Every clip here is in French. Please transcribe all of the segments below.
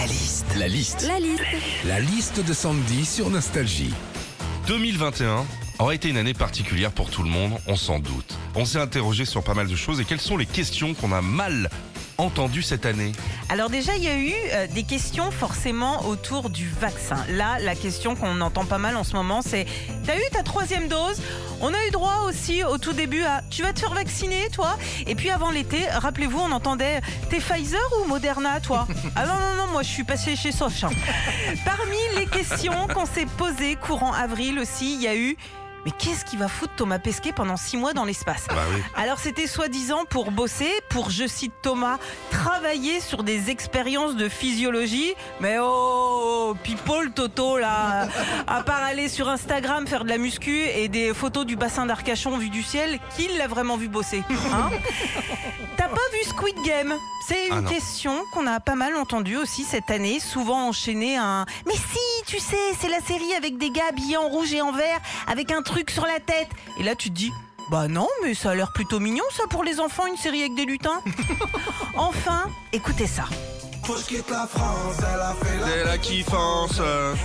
La liste. La liste. La liste. La liste de Sandy sur Nostalgie. 2021 aura été une année particulière pour tout le monde, on s'en doute. On s'est interrogé sur pas mal de choses et quelles sont les questions qu'on a mal entendues cette année? Alors déjà, il y a eu euh, des questions forcément autour du vaccin. Là, la question qu'on entend pas mal en ce moment, c'est T'as eu ta troisième dose? On a eu droit aussi au tout début à Tu vas te faire vacciner, toi? Et puis avant l'été, rappelez-vous, on entendait T'es Pfizer ou Moderna, toi? Ah non, non, non, moi je suis passé chez Soch. hein. Parmi les questions qu'on s'est posées courant avril aussi, il y a eu mais qu'est-ce qui va foutre Thomas Pesquet pendant six mois dans l'espace Bah oui. alors c'était soi-disant pour bosser, pour, je cite Thomas, travailler sur des expériences de physiologie. Mais oh, people Toto là, à part aller sur Instagram faire de la muscu et des photos du bassin d'Arcachon vu du ciel, qui l'a vraiment vu bosser hein? T'as pas vu Squid Game? C'est une Ah question qu'on a pas mal entendue aussi cette année, souvent enchaînée à un Mais si, tu sais, c'est la série avec des gars habillés en rouge et en vert, avec un truc sur la tête. Et là tu te dis bah non, mais ça a l'air plutôt mignon ça pour les enfants, une série avec des lutins. enfin, écoutez ça. C'est la kiffance.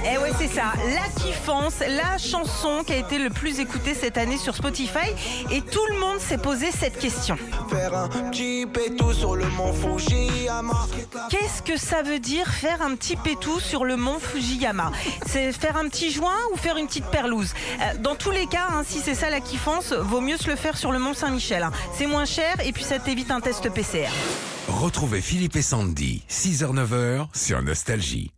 Eh ouais, c'est ça, La Kiffance, la chanson qui a été le plus écoutée cette année sur Spotify. Et tout le monde s'est posé cette question. Faire un petit pétou sur le mont Fujiyama. Qu'est-ce que ça veut dire faire un petit pétou sur le mont Fujiyama? C'est faire un petit joint ou faire une petite perlouse? Euh, Dans tous les cas, hein, si c'est ça la kiffance, vaut mieux se le faire sur le mont Saint-Michel. hein. C'est moins cher et puis ça t'évite un test PCR. Retrouvez Philippe et Sandy, 6h-9h sur Nostalgie.